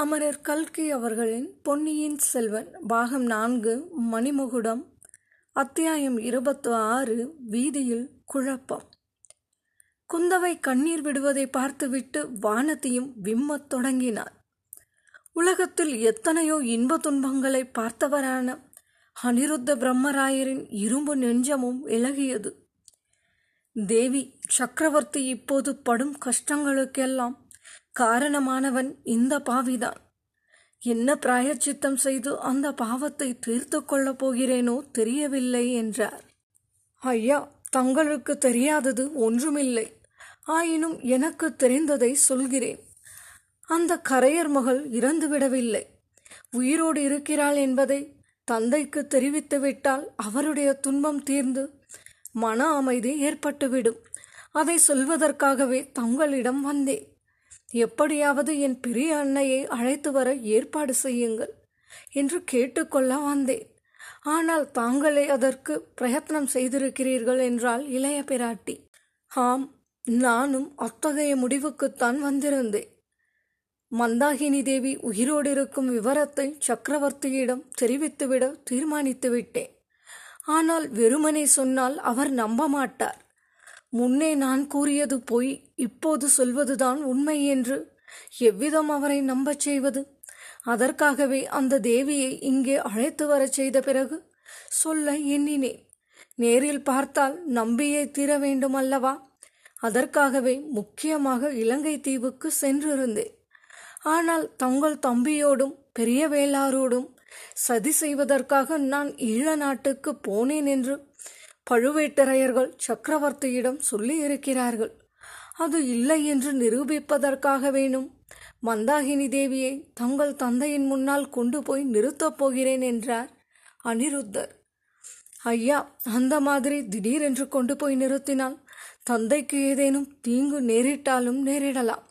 அமரர் கல்கி அவர்களின் பொன்னியின் செல்வன் பாகம் நான்கு மணிமுகுடம் அத்தியாயம் இருபத்து ஆறு வீதியில் குழப்பம். குந்தவை கண்ணீர் விடுவதை பார்த்துவிட்டு வானதியும் விம்மத் தொடங்கினார் உலகத்தில் எத்தனையோ இன்ப துன்பங்களை பார்த்தவரான அனிருத்த பிரம்மராயரின் இரும்பு நெஞ்சமும் விலகியது. தேவி சக்கரவர்த்தி இப்போது படும் கஷ்டங்களுக்கெல்லாம் காரணமானவன் இந்த பாவிதான். என்ன பிராயச்சித்தம் செய்து அந்த பாவத்தை தீர்த்து கொள்ளப் போகிறேனோ தெரியவில்லை என்றார். ஐயா தங்களுக்கு தெரியாதது ஒன்றுமில்லை. ஆயினும் எனக்கு தெரிந்ததை சொல்கிறேன். அந்த கரையர் மகள் இறந்துவிடவில்லை உயிரோடு இருக்கிறாள் என்பதை தந்தைக்கு தெரிவித்துவிட்டால் அவருடைய துன்பம் தீர்ந்து மன அமைதி ஏற்பட்டுவிடும். அதை சொல்வதற்காகவே தங்களிடம் வந்தேன். எப்படியாவது என் பெரிய அன்னையை அழைத்து வர ஏற்பாடு செய்யுங்கள் என்று கேட்டுக்கொள்ள வந்தேன். ஆனால் தாங்களே அதற்கு பிரயத்னம் செய்திருக்கிறீர்கள் என்றால் இளைய பிராட்டி. ஆம் நானும் அத்தகைய முடிவுக்குத்தான் வந்திருந்தேன். மந்தாகினி தேவி உயிரோடு இருக்கும் விவரத்தை சக்கரவர்த்தியிடம் தெரிவித்துவிட தீர்மானித்து விட்டேன் ஆனால் வெறுமனை சொன்னால் அவர் நம்ப மாட்டார். முன்னே நான் கூறியது பொய் இப்போது சொல்வதுதான் உண்மை என்று எவ்விதம் அவரை நம்பச் செய்வது? அதற்காகவே அந்த தேவியை இங்கே அழைத்து வரச் செய்த பிறகு சொல்ல எண்ணினேன். நேரில் பார்த்தால் நம்பியே தீர வேண்டும் அல்லவா அதற்காகவே முக்கியமாக இலங்கை தீவுக்கு சென்றிருந்தேன். ஆனால் தங்கள் தம்பியோடும் பெரிய வேளாரோடும் சதி செய்வதற்காக நான் ஈழ நாட்டுக்கு போனேன் என்று பழுவேட்டரையர்கள் சக்கரவர்த்தியிடம் சொல்லி இருக்கிறார்கள் அது இல்லை என்று நிரூபிப்பதற்காக வேணும். மந்தாகினி தேவியை தங்கள் தந்தையின் முன்னால் கொண்டு போய் நிறுத்தப் போகிறேன் என்றார் அனிருத்தர். ஐயா அந்த மாதிரி திடீரென்று கொண்டு போய் நிறுத்தினால் தந்தைக்கு ஏதேனும் தீங்கு நேரிட்டாலும் நேரிடலாம்.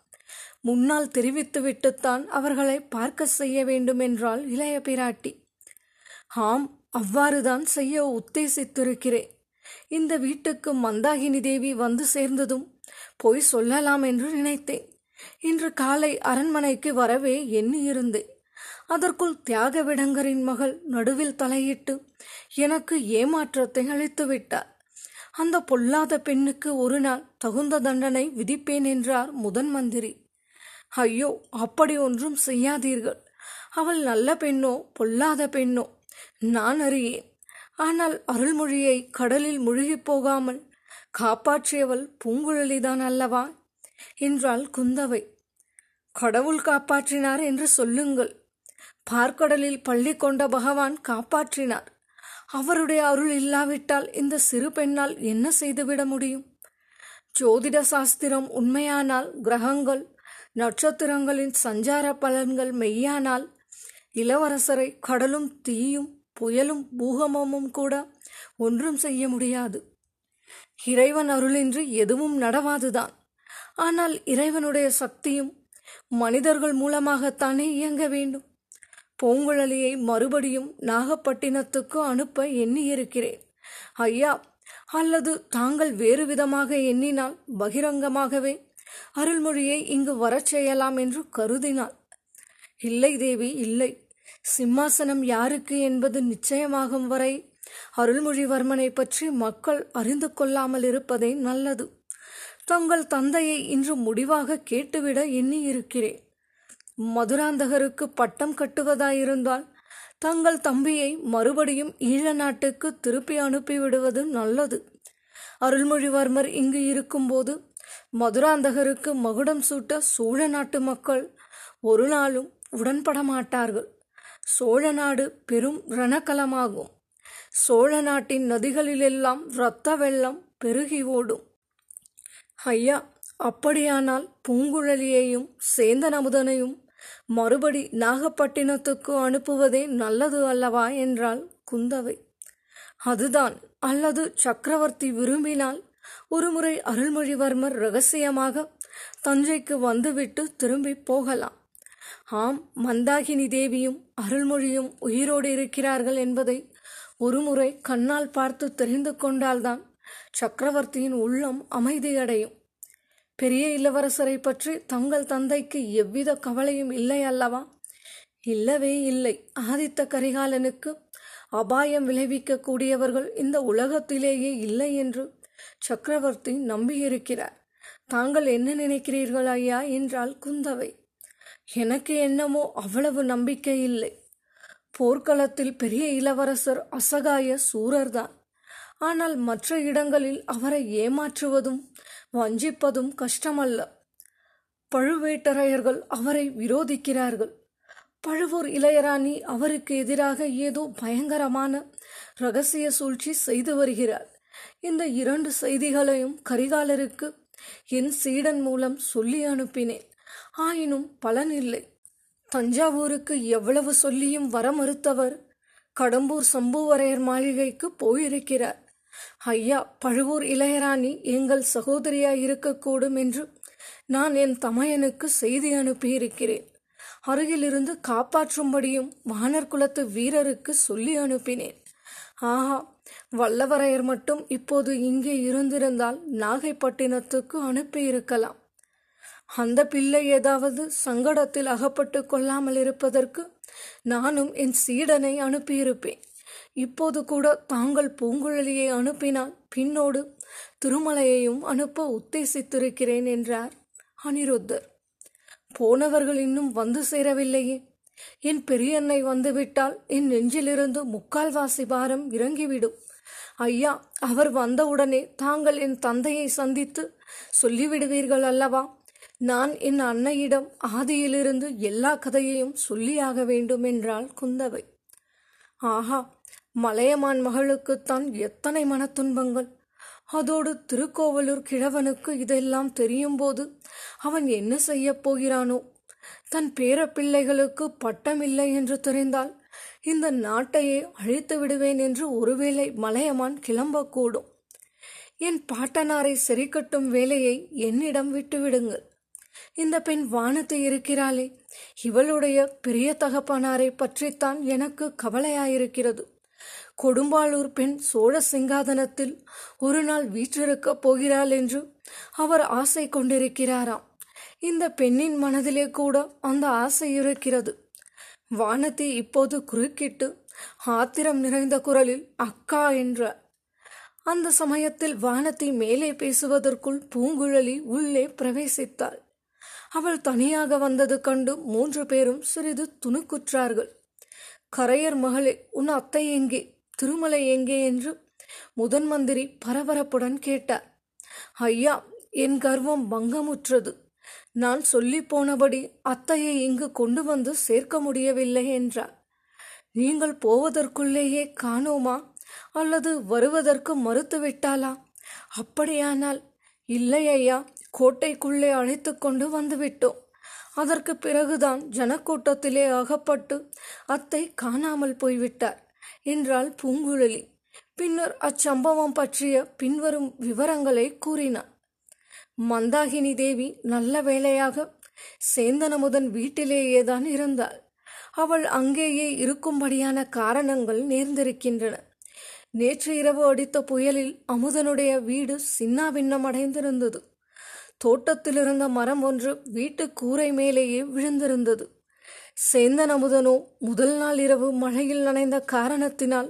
முன்னால் தெரிவித்துவிட்டுத்தான் அவர்களை பார்க்க செய்ய வேண்டும் என்றால் இளைய பிராட்டி. ஆம் அவ்வாறுதான் செய்ய உத்தேசித்திருக்கிறேன். இந்த வீட்டுக்கு மந்தாகினி தேவி வந்து சேர்ந்ததும் போய் சொல்லலாம் என்று நினைத்தேன். இன்று காலை அரண்மனைக்கு வரவே எண்ணியிருந்தேன் அதற்குள் தியாகவிடங்கரின் மகள் நடுவில் தலையிட்டு எனக்கு ஏமாற்றத்தை அளித்து விட்டார் அந்த பொல்லாத பெண்ணுக்கு ஒரு நாள் தகுந்த தண்டனை விதிப்பேன் என்றார் முதன் மந்திரி. ஐயோ அப்படி ஒன்றும் செய்யாதீர்கள். அவள் நல்ல பெண்ணோ பொல்லாத பெண்ணோ நான் அறியேன். ஆனால் அருள்மொழியை கடலில் முழுகிப் போகாமல் காப்பாற்றியவள் பூங்குழலிதான் அல்லவா? என்றாள் குந்தவை. கடவுள் காப்பாற்றினார் என்று சொல்லுங்கள். பார்க்கடலில் பள்ளி கொண்ட பகவான் காப்பாற்றினார். அவருடைய அருள் இல்லாவிட்டால் இந்த சிறு பெண்ணால் என்ன செய்துவிட முடியும்? ஜோதிட சாஸ்திரம் உண்மையானால் கிரகங்கள் நட்சத்திரங்களின் சஞ்சார பலன்கள் மெய்யானால் இளவரசரை கடலும் தீயும். புயலும் பூகமமும் கூட ஒன்றும் செய்ய முடியாது. இறைவன் அருளின்றி எதுவும் நடவாதுதான். ஆனால் இறைவனுடைய சக்தியும் மனிதர்கள் மூலமாகத்தானே இயங்க வேண்டும். பூங்குழலியை மறுபடியும் நாகப்பட்டினத்துக்கு அனுப்ப எண்ணியிருக்கிறேன். ஐயா அல்லது தாங்கள் வேறு விதமாக எண்ணினால் பகிரங்கமாகவே அருள்மொழியை இங்கு வரச் செய்யலாம் என்று கருதினாள். இல்லை தேவி இல்லை. சிம்மாசனம் யாருக்கு என்பது நிச்சயமாகும் வரை அருள்மொழிவர்மனை பற்றி மக்கள் அறிந்து கொள்ளாமல் இருப்பதே நல்லது. தங்கள் தந்தையை இன்று முடிவாக கேட்டுவிட எண்ணி இருக்கிறேன் மதுராந்தகருக்கு பட்டம் கட்டுவதாயிருந்தால் தங்கள் தம்பியை மறுபடியும் ஈழ நாட்டுக்கு திருப்பி அனுப்பிவிடுவது நல்லது. அருள்மொழிவர்மர் இங்கு இருக்கும்போது மதுராந்தகருக்கு மகுடம் சூட்ட சோழ நாட்டு மக்கள் ஒரு நாளும் உடன்பட மாட்டார்கள் சோழ நாடு பெரும் ரணக்கலமாகும் சோழ நாட்டின் நதிகளிலெல்லாம் இரத்த வெள்ளம் பெருகி ஓடும். ஐயா அப்படியானால் பூங்குழலியையும் சேந்தன் அமுதனையும் மறுபடி நாகப்பட்டினத்துக்கு அனுப்புவதே நல்லது அல்லவா என்றாள் குந்தவை. அதுதான் அல்லது சக்கரவர்த்தி விரும்பினால் ஒருமுறை அருள்மொழிவர்மர் ரகசியமாக தஞ்சைக்கு வந்துவிட்டு திரும்பி போகலாம். ஆம் மந்தாகினி தேவியும் அருள்மொழியும் உயிரோடு இருக்கிறார்கள் என்பதை ஒருமுறை கண்ணால் பார்த்து தெரிந்து கொண்டால்தான் சக்கரவர்த்தியின் உள்ளம் அமைதியடையும். பெரிய இளவரசரை பற்றி தங்கள் தந்தைக்கு எவ்வித கவலையும் இல்லை அல்லவா? இல்லவே இல்லை. ஆதித்த கரிகாலனுக்கு அபாயம் விளைவிக்கக்கூடியவர்கள் இந்த உலகத்திலேயே இல்லை என்று சக்கரவர்த்தி நம்பியிருக்கிறார். தாங்கள் என்ன நினைக்கிறீர்கள் ஐயா? என்றாள் குந்தவை. எனக்கு என்னமோ அவ்வளவு நம்பிக்கை இல்லை. போர்க்களத்தில் பெரிய இளவரசர் அசகாய சூரர்தான். ஆனால் மற்ற இடங்களில் அவரை ஏமாற்றுவதும் வஞ்சிப்பதும் கஷ்டமல்ல. பழுவேட்டரையர்கள் அவரை விரோதிக்கிறார்கள். பழுவூர் இளையராணி அவருக்கு எதிராக ஏதோ பயங்கரமான ரகசிய சூழ்ச்சி செய்து வருகிறார் இந்த இரண்டு செய்திகளையும் கரிகாலருக்கு என் சீடன் மூலம் சொல்லி அனுப்பினேன். ஆயினும் பலன் இல்லை. தஞ்சாவூருக்கு எவ்வளவு சொல்லியும் வர மறுத்தவர் கடம்பூர் சம்புவரையர் மாளிகைக்கு போயிருக்கிறார். ஐயா பழுவூர் இளையராணி எங்கள் சகோதரியாய் இருக்கக்கூடும் என்று நான் என் தமையனுக்கு செய்தி அனுப்பியிருக்கிறேன். அருகிலிருந்து காப்பாற்றும்படியும் வானர் குலத்து வீரருக்கு சொல்லி அனுப்பினேன். ஆஹா வல்லவரையர் மட்டும் இப்போது இங்கே இருந்திருந்தால் நாகைப்பட்டினத்துக்கு அனுப்பியிருக்கலாம். அந்த பிள்ளை ஏதாவது சங்கடத்தில் அகப்பட்டு கொள்ளாமல் இருப்பதற்கு நானும் என் சீடனை அனுப்பியிருப்பேன். இப்போது கூட தாங்கள் பூங்குழலியை அனுப்பினால் பின்னோடு திருமலையையும் அனுப்ப உத்தேசித்திருக்கிறேன் என்றார் அனிருத்தர். போனவர்கள் இன்னும் வந்து சேரவில்லையே. என் பெரியண்ணை வந்துவிட்டால் என் நெஞ்சிலிருந்து முக்கால்வாசி பாரம் இறங்கிவிடும். ஐயா அவர் வந்தவுடனே தாங்கள் என் தந்தையை சந்தித்து சொல்லிவிடுவீர்கள் அல்லவா நான் என் அன்னையிடம் ஆதியிலிருந்து எல்லா கதையையும் சொல்லியாக வேண்டும் என்றாள் குந்தவை. ஆஹா மலையமான் மகளுக்குத்தான் எத்தனை மனத்துன்பங்கள். அதோடு திருக்கோவலூர் கிழவனுக்கு இதெல்லாம் தெரியும் போது அவன் என்ன செய்யப் போகிறானோ. தன் பேரப்பிள்ளைகளுக்கு பட்டமில்லை என்று தெரிந்தால் இந்த நாட்டையே அழித்து விடுவேன் என்று ஒருவேளை மலையமான் கிளம்பக்கூடும். என் பாட்டனாரை சரிக்கட்டும் வேலையை என்னிடம் விட்டுவிடுங்கள். இந்த பெண் வானத்து இருக்கிறாளே இவளுடைய பெரிய தகப்பனாரை பற்றித்தான் எனக்கு கவலையாயிருக்கிறது. கொடும்பாளூர் பெண் சோழ சிங்காதனத்தில் ஒரு நாள் வீற்றிருக்கப் போகிறாள் என்று அவர் ஆசை கொண்டிருக்கிறாராம். இந்த பெண்ணின் மனதிலே கூட அந்த ஆசை இருக்கிறது. வானத்தை இப்போது குறுக்கிட்டு ஆத்திரம் நிறைந்த குரலில் அக்கா என்றார். அந்த சமயத்தில் வானத்தை மேலே பேசுவதற்குள் பூங்குழலி உள்ளே பிரவேசித்தாள். அவள் தனியாக வந்தது கண்டு மூன்று பேரும் சிறிது துணுக்குற்றார்கள். கரையர் மகளே உன் அத்தை எங்கே? திருமலை எங்கே? என்று முதன் மந்திரி பரபரப்புடன் கேட்டார். ஐயா என் கர்வம் பங்கமுற்றது. நான் சொல்லி போனபடி அத்தையை இங்கு கொண்டு வந்து சேர்க்க முடியவில்லை என்றார். நீங்கள் போவதற்குள்ளேயே காணோமா? அல்லது வருவதற்கு மறுத்து விட்டாளா அப்படியானால் இல்லை ஐயா கோட்டைக்குள்ளே அழைத்து கொண்டு வந்துவிட்டோம். அதற்கு பிறகுதான் ஜனக்கூட்டத்திலே அகப்பட்டு அத்தை காணாமல் போய்விட்டார். என்றாள் பூங்குழலி. பின்னர் அச்சம்பவம் பற்றிய பின்வரும் விவரங்களை கூறினார் மந்தாகினி தேவி நல்ல வேளையாக சேந்தனமுதன் வீட்டிலேயேதான் இருந்தாள். அவள் அங்கேயே இருக்கும்படியான காரணங்கள் நேர்ந்திருக்கின்றன. நேற்று இரவு அடித்த புயலில் அமுதனுடைய வீடு சின்னாபின்னமடைந்திருந்தது. தோட்டத்திலிருந்த மரம் ஒன்று வீட்டு கூரை மேலேயே விழுந்திருந்தது. சேந்தன் அமுதனோ முதல் நாள் இரவு மழையில் நனைந்த காரணத்தினால்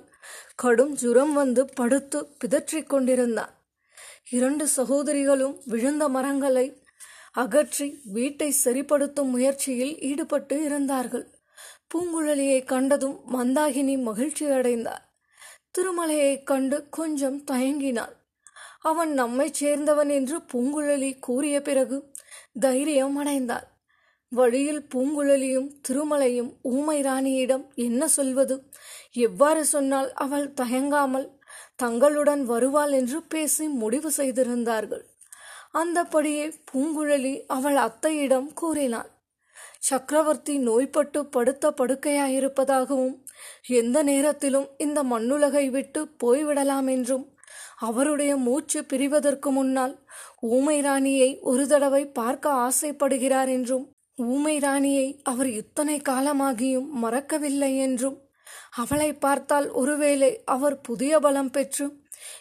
கடும் ஜுரம் வந்து படுத்து பிதற்றிக் கொண்டிருந்தான். இரண்டு சகோதரிகளும் விழுந்த மரங்களை அகற்றி வீட்டை சரிப்படுத்தும் முயற்சியில் ஈடுபட்டு இருந்தார்கள். பூங்குழலியை கண்டதும் மந்தாகினி மகிழ்ச்சி அடைந்தார் திருமலையைக் கண்டு கொஞ்சம் தயங்கினாள். அவன் நம்மைச் சேர்ந்தவன் என்று பூங்குழலி கூறிய பிறகு தைரியம் அடைந்தாள். வழியில் பூங்குழலியும் திருமலையும் ஊமை ராணியிடம் என்ன சொல்வது? எவ்வாறு சொன்னால் அவள் தயங்காமல் தங்களுடன் வருவாள் என்று பேசி முடிவு செய்திருந்தார்கள். அந்தபடியே பூங்குழலி அவள் அத்தையிடம் கூறினாள். சக்கரவர்த்தி நோய்பட்டு படுத்த படுக்கையாயிருப்பதாகவும் எந்த நேரத்திலும் இந்த மண்ணுலகை விட்டு போய்விடலாம் என்றும் அவருடைய மூச்சு பிரிவதற்கு முன்னால் ஊமை ராணியை ஒரு தடவை பார்க்க ஆசைப்படுகிறார் என்றும் ஊமை ராணியை அவர் இத்தனை காலமாகியும் மறக்கவில்லை என்றும் அவளை பார்த்தால் ஒருவேளை அவர் புதிய பலம் பெற்று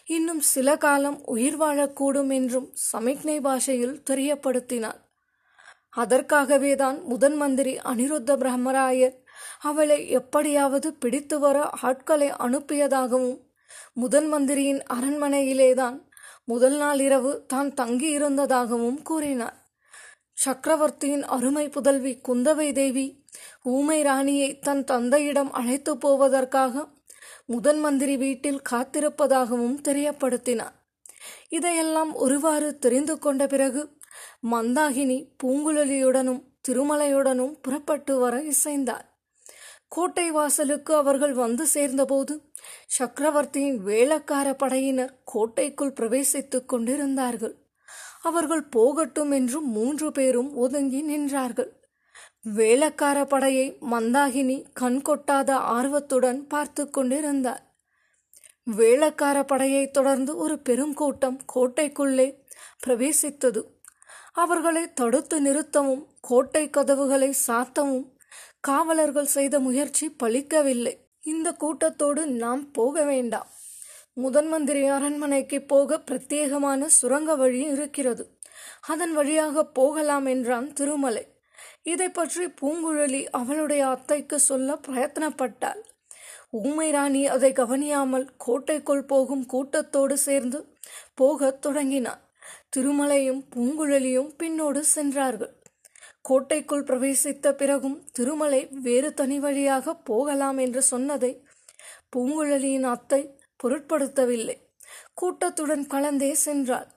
இன்னும் சில காலம் உயிர் வாழக்கூடும் என்றும் சமிக்ஞை பாஷையில் தெரியப்படுத்தினார் அதற்காகவேதான் முதன் மந்திரி அனிருத்த பிரம்மராயர் அவளை எப்படியாவது பிடித்து வர ஆட்களை அனுப்பியதாகவும் முதன் மந்திரியின் அரண்மனையிலேதான் முதல் நாள் இரவு தான் தங்கியிருந்ததாகவும் கூறினார். சக்கரவர்த்தியின் அருமை புதல்வி குந்தவை தேவி ஊமை ராணியை தன் தந்தையிடம் அழைத்து போவதற்காக முதன் மந்திரி வீட்டில் காத்திருப்பதாகவும் தெரியப்படுத்தினார். இதையெல்லாம் ஒருவாறு தெரிந்து கொண்ட பிறகு மந்தாகினி பூங்குழலியுடனும் திருமலையுடனும் புறப்பட்டு வர இசைந்தார். கோட்டை வாசலுக்கு அவர்கள் வந்து சேர்ந்தபோது சக்கரவர்த்தியின் வேளக்கார படையினர் கோட்டைக்குள் பிரவேசித்துக் கொண்டிருந்தார்கள். அவர்கள் போகட்டும் என்று மூன்று பேரும் ஒதுங்கி நின்றார்கள். வேளக்கார படையை மந்தாகினி கண்கொட்டாத ஆர்வத்துடன் பார்த்து கொண்டிருந்தார். வேளக்கார படையை தொடர்ந்து ஒரு பெரும் கூட்டம் கோட்டைக்குள்ளே பிரவேசித்தது. அவர்களை தடுத்து நிறுத்தவும் கோட்டை கதவுகளை சாத்தவும் காவலர்கள் செய்த முயற்சி பலிக்கவில்லை. இந்த கூட்டத்தோடு நாம் போக வேண்டாம் முதன் மந்திரி அரண்மனைக்கு போக பிரத்யேகமான சுரங்க வழி இருக்கிறது. அதன் வழியாக போகலாம் என்றான் திருமலை. இதை பற்றி பூங்குழலி அவளுடைய அத்தைக்கு சொல்ல பிரயத்தனப்பட்டாள். ஊமை ராணி அதை கவனியாமல் கோட்டைக்குள் போகும் கூட்டத்தோடு சேர்ந்து போகத் தொடங்கினார் திருமலையும் பூங்குழலியும் பின்னோடு சென்றார்கள். கோட்டைக்குள் பிரவேசித்த பிறகும் திருமலை வேறு தனி வழியாக போகலாம் என்று சொன்னதை பூங்குழலியின் அத்தை பொருட்படுத்தவில்லை. கூட்டத்துடன் கலந்தே சென்றாள்.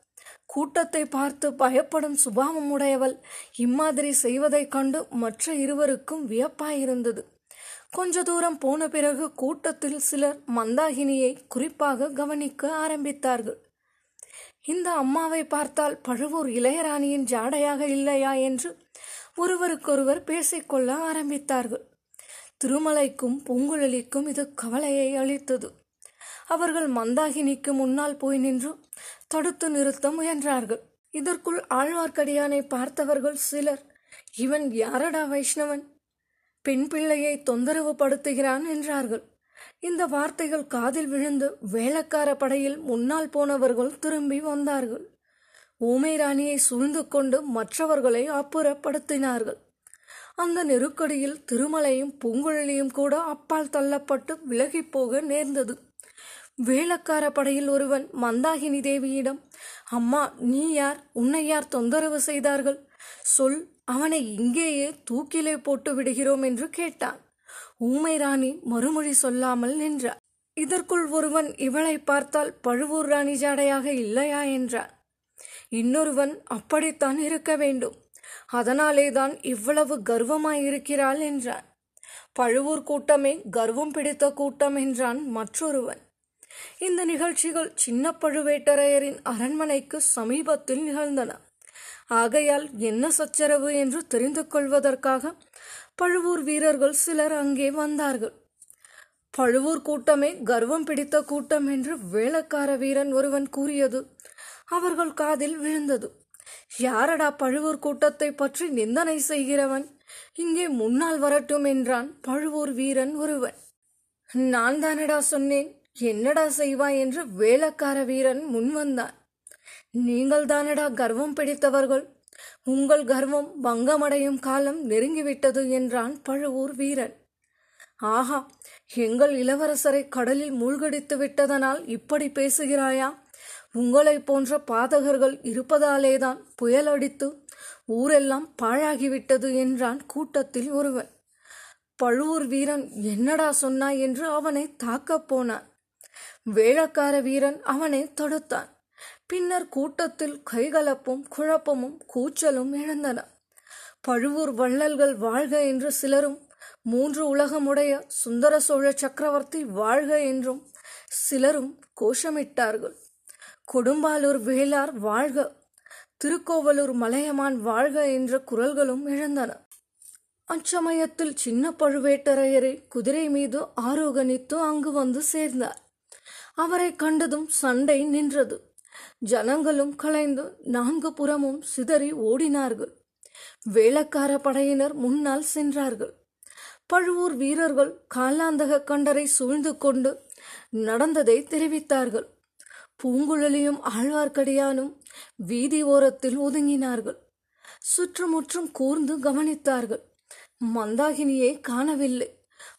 கூட்டத்தை பார்த்து பயப்படும் சுபாவம் உடையவள் இம்மாதிரி செய்வதைக் கண்டு மற்ற இருவருக்கும் வியப்பாயிருந்தது. கொஞ்ச தூரம் போன பிறகு கூட்டத்தில் சிலர் மந்தாகினியை குறிப்பாக கவனிக்க ஆரம்பித்தார்கள். இந்த அம்மாவை பார்த்தால் பழுவூர் இளையராணியின் ஜாடையாக இல்லையா? என்று ஒருவருக்கொருவர் பேசிக்கொள்ள ஆரம்பித்தார்கள். திருமலைக்கும் பூங்குழலிக்கும் இது கவலையை அளித்தது. அவர்கள் மந்தாகினிக்கு முன்னால் போய் நின்று தடுத்து நிறுத்த முயன்றார்கள். இதற்குள் ஆழ்வார்க்கடியானை பார்த்தவர்கள் சிலர் இவன் யாரடா வைஷ்ணவன்? பெண் பிள்ளையை தொந்தரவு படுத்துகிறான் என்றார்கள். இந்த வார்த்தைகள் காதில் விழுந்து வேளக்கார படையில் முன்னால் போனவர்கள் திரும்பி வந்தார்கள். ஊமை ராணியை சூழ்ந்து கொண்டு மற்றவர்களை அப்புறப்படுத்தினார்கள். அந்த நெருக்கடியில் திருமலையும் பூங்குழலியும் கூட அப்பால் தள்ளப்பட்டு விலகி போக நேர்ந்தது. வேளக்கார படையில் ஒருவன் மந்தாகினி தேவியிடம் அம்மா நீ யார்? உன்னை யார் தொந்தரவு செய்தார்கள்? சொல் அவனை இங்கேயே தூக்கிலே போட்டு விடுகிறோம் என்று கேட்டான். ஊமை ராணி மறுமொழி சொல்லாமல் நின்றார் இதற்குள் ஒருவன் இவளை பார்த்தால் பழுவூர் ராணி ஜாடையாக இல்லையா? என்றான். இன்னொருவன் அப்படித்தான் இருக்க வேண்டும். அதனாலேதான் இவ்வளவு கர்வமாயிருக்கிறாள் என்றான். பழுவூர் கூட்டமே கர்வம் பிடித்த கூட்டம் என்றான் மற்றொருவன். இந்த நிகழ்ச்சிகள் சின்ன பழுவேட்டரையரின் அரண்மனைக்கு சமீபத்தில் நிகழ்ந்தன. ஆகையால் என்ன சச்சரவு என்று தெரிந்து கொள்வதற்காக பழுவூர் வீரர்கள் சிலர் அங்கே வந்தார்கள். பழுவூர் கூட்டமே கர்வம் பிடித்த கூட்டம் என்று வேளக்கார வீரன் ஒருவன் கூறியது அவர்கள் காதில் விழுந்தது. யாரடா பழுவூர் கூட்டத்தை பற்றி நிந்தனை செய்கிறவன்? இங்கே முன்னால் வரட்டும் என்றான் பழுவூர் வீரன் ஒருவன். நான் தானடா சொன்னேன் என்னடா செய்வாய் என்று வேளக்கார வீரன் முன்வந்தான் நீங்கள் தானடா கர்வம் பிடித்தவர்கள்? உங்கள் கர்வம் பங்கமடையும் காலம் நெருங்கிவிட்டது என்றான் பழுவூர் வீரன். ஆஹா எங்கள் இளவரசரை கடலில் மூழ்கடித்து விட்டதனால் இப்படி பேசுகிறாயா? உங்களைப் போன்ற பாதகர்கள் இருப்பதாலேதான் புயல் அடித்து ஊரெல்லாம் பாழாகிவிட்டது என்றான் கூட்டத்தில் ஒருவன். பழுவூர் வீரன் என்னடா சொன்னாய் என்று அவனை தாக்கப் போனான். வேளக்கார வீரன் அவனை தடுத்தான். பின்னர் கூட்டத்தில் கைகலப்பும் குழப்பமும் கூச்சலும் எழுந்தன. பழுவூர் வள்ளல்கள் வாழ்க என்று சிலரும் மூன்று உலகமுடைய சுந்தர சோழ சக்கரவர்த்தி வாழ்க என்றும் சிலரும் கோஷமிட்டார்கள். கொடும்பாலூர் வேளார் வாழ்க திருக்கோவலூர் மலையமான் வாழ்க என்ற குரல்களும் எழுந்தன. அச்சமயத்தில் சின்ன பழுவேட்டரையரை குதிரை மீது ஆரோகணித்து அங்கு வந்து சேர்ந்தார். அவரை கண்டதும் சண்டை நின்றது. ஜனங்களும் கலைந்து நான்கு புறமும் சிதறி ஓடினார்கள். வேளக்கார படையினர் முன்னால் சென்றார்கள். பழுவூர் வீரர்கள் காலாந்தக கண்டரை சூழ்ந்து கொண்டு நடந்ததை தெரிவித்தார்கள். பூங்குழலியும் ஆழ்வார்க்கடியானும் வீதி ஓரத்தில் ஒதுங்கினார்கள். சுற்றுமுற்றும் கூர்ந்து கவனித்தார்கள். மந்தாகினியை காணவில்லை.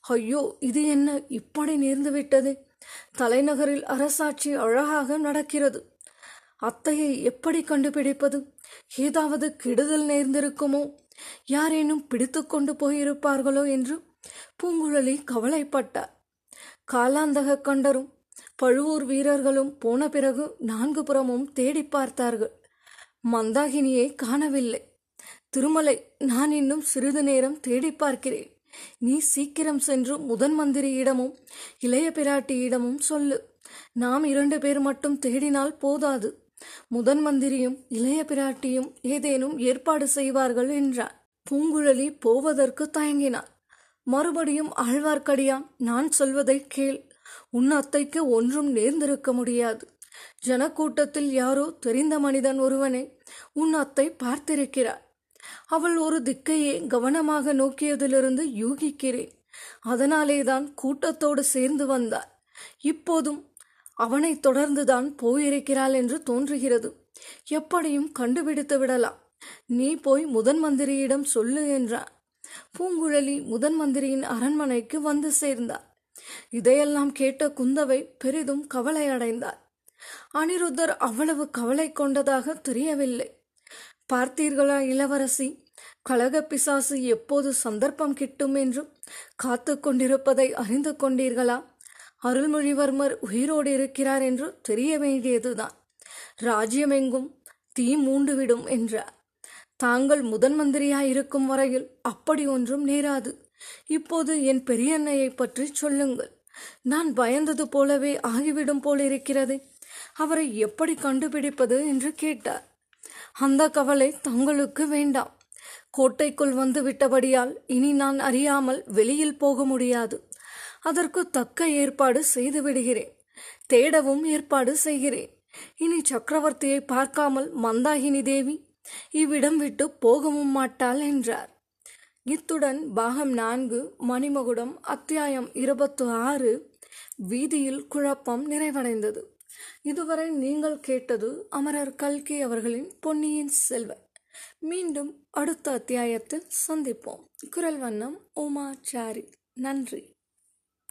ஐயோ இது என்ன இப்படி நேர்ந்து விட்டது? தலைநகரில் அரசாட்சி அழகாக நடக்கிறது. அத்தையை எப்படி கண்டுபிடிப்பது? ஏதாவது கெடுதல் நேர்ந்திருக்குமோ? யாரேனும் பிடித்து கொண்டு போயிருப்பார்களோ என்று பூங்குழலி கவலைப்பட்டார். காலாந்தக கண்டரும் பழுவூர் வீரர்களும் போன பிறகு நான்கு புறமும் தேடி பார்த்தார்கள். மந்தாகினியை காணவில்லை. திருமலை நான் இன்னும் சிறிது நேரம் தேடி பார்க்கிறேன். நீ சீக்கிரம் சென்று முதன் மந்திரியிடமும் இளைய பிராட்டியிடமும் சொல்லு. நாம் இரண்டு பேர் மட்டும் தேடினால் போதாது. முதன் மந்திரியும் இளைய பிராட்டியும் ஏதேனும் ஏற்பாடு செய்வார்கள் என்றார் பூங்குழலி போவதற்கு தயங்கினார் மறுபடியும் ஆழ்வார்க்கடியான் நான் சொல்வதை கேள். உன் அத்தைக்கு ஒன்றும் நேர்ந்திருக்க முடியாது. ஜனக்கூட்டத்தில் யாரோ தெரிந்த மனிதன் ஒருவனை உன் அத்தை பார்த்திருக்கிறார் அவள் ஒரு திக்கையே கவனமாக நோக்கியதிலிருந்து யூகிக்கிறேன். அதனாலேதான் கூட்டத்தோடு சேர்ந்து வந்தார் இப்போதும் அவனை தொடர்ந்துதான் போயிருக்கிறாள் என்று தோன்றுகிறது. எப்படியும் கண்டுபிடித்து விடலாம். நீ போய் முதன் மந்திரியிடம் சொல்லு என்றான். பூங்குழலி முதன் மந்திரியின் அரண்மனைக்கு வந்து சேர்ந்தார் இதையெல்லாம் கேட்ட குந்தவை பெரிதும் கவலை அடைந்தார் அனிருத்தர் அவ்வளவு கவலை கொண்டதாக தெரியவில்லை. பார்த்தீர்களா இளவரசி? கழக பிசாசு எப்போது சந்தர்ப்பம் கிட்டும் என்று காத்து கொண்டிருப்பதை அறிந்து கொண்டீர்களா? அருள்மொழிவர்மர் உயிரோடு இருக்கிறார் என்று தெரிய வேண்டியதுதான். ராஜ்யமெங்கும் தீ மூண்டுவிடும் என்றார். தாங்கள் முதன் மந்திரியாயிருக்கும் வரையில் அப்படி ஒன்றும் நேராது. இப்போது என் பெரியண்ணையை பற்றி சொல்லுங்கள். நான் பயந்தது போலவே ஆகிவிடும் போலிருக்கிறது. அவரை எப்படி கண்டுபிடிப்பது என்று கேட்டார். அந்த கவலை தங்களுக்கு வேண்டாம். கோட்டைக்குள் வந்து விட்டபடியால் இனி நான் அறியாமல் வெளியில் போக முடியாது. அதற்கு தக்க ஏற்பாடு செய்து விடுகிறேன். தேடவும் ஏற்பாடு செய்கிறேன். இனி சக்கரவர்த்தியை பார்க்காமல் மந்தாகினி தேவி இவ்விடம் விட்டு போகவும் மாட்டாள் என்றார். இத்துடன் பாகம் நான்கு மணிமகுடம் அத்தியாயம் இருபத்து ஆறு வீதியில் குழப்பம் நிறைவடைந்தது. இதுவரை நீங்கள் கேட்டது அமரர் கல்கி அவர்களின் பொன்னியின் செல்வன். மீண்டும் அடுத்த அத்தியாயத்தில் சந்திப்போம். குரல் வண்ணம் உமாச்சாரி. நன்றி.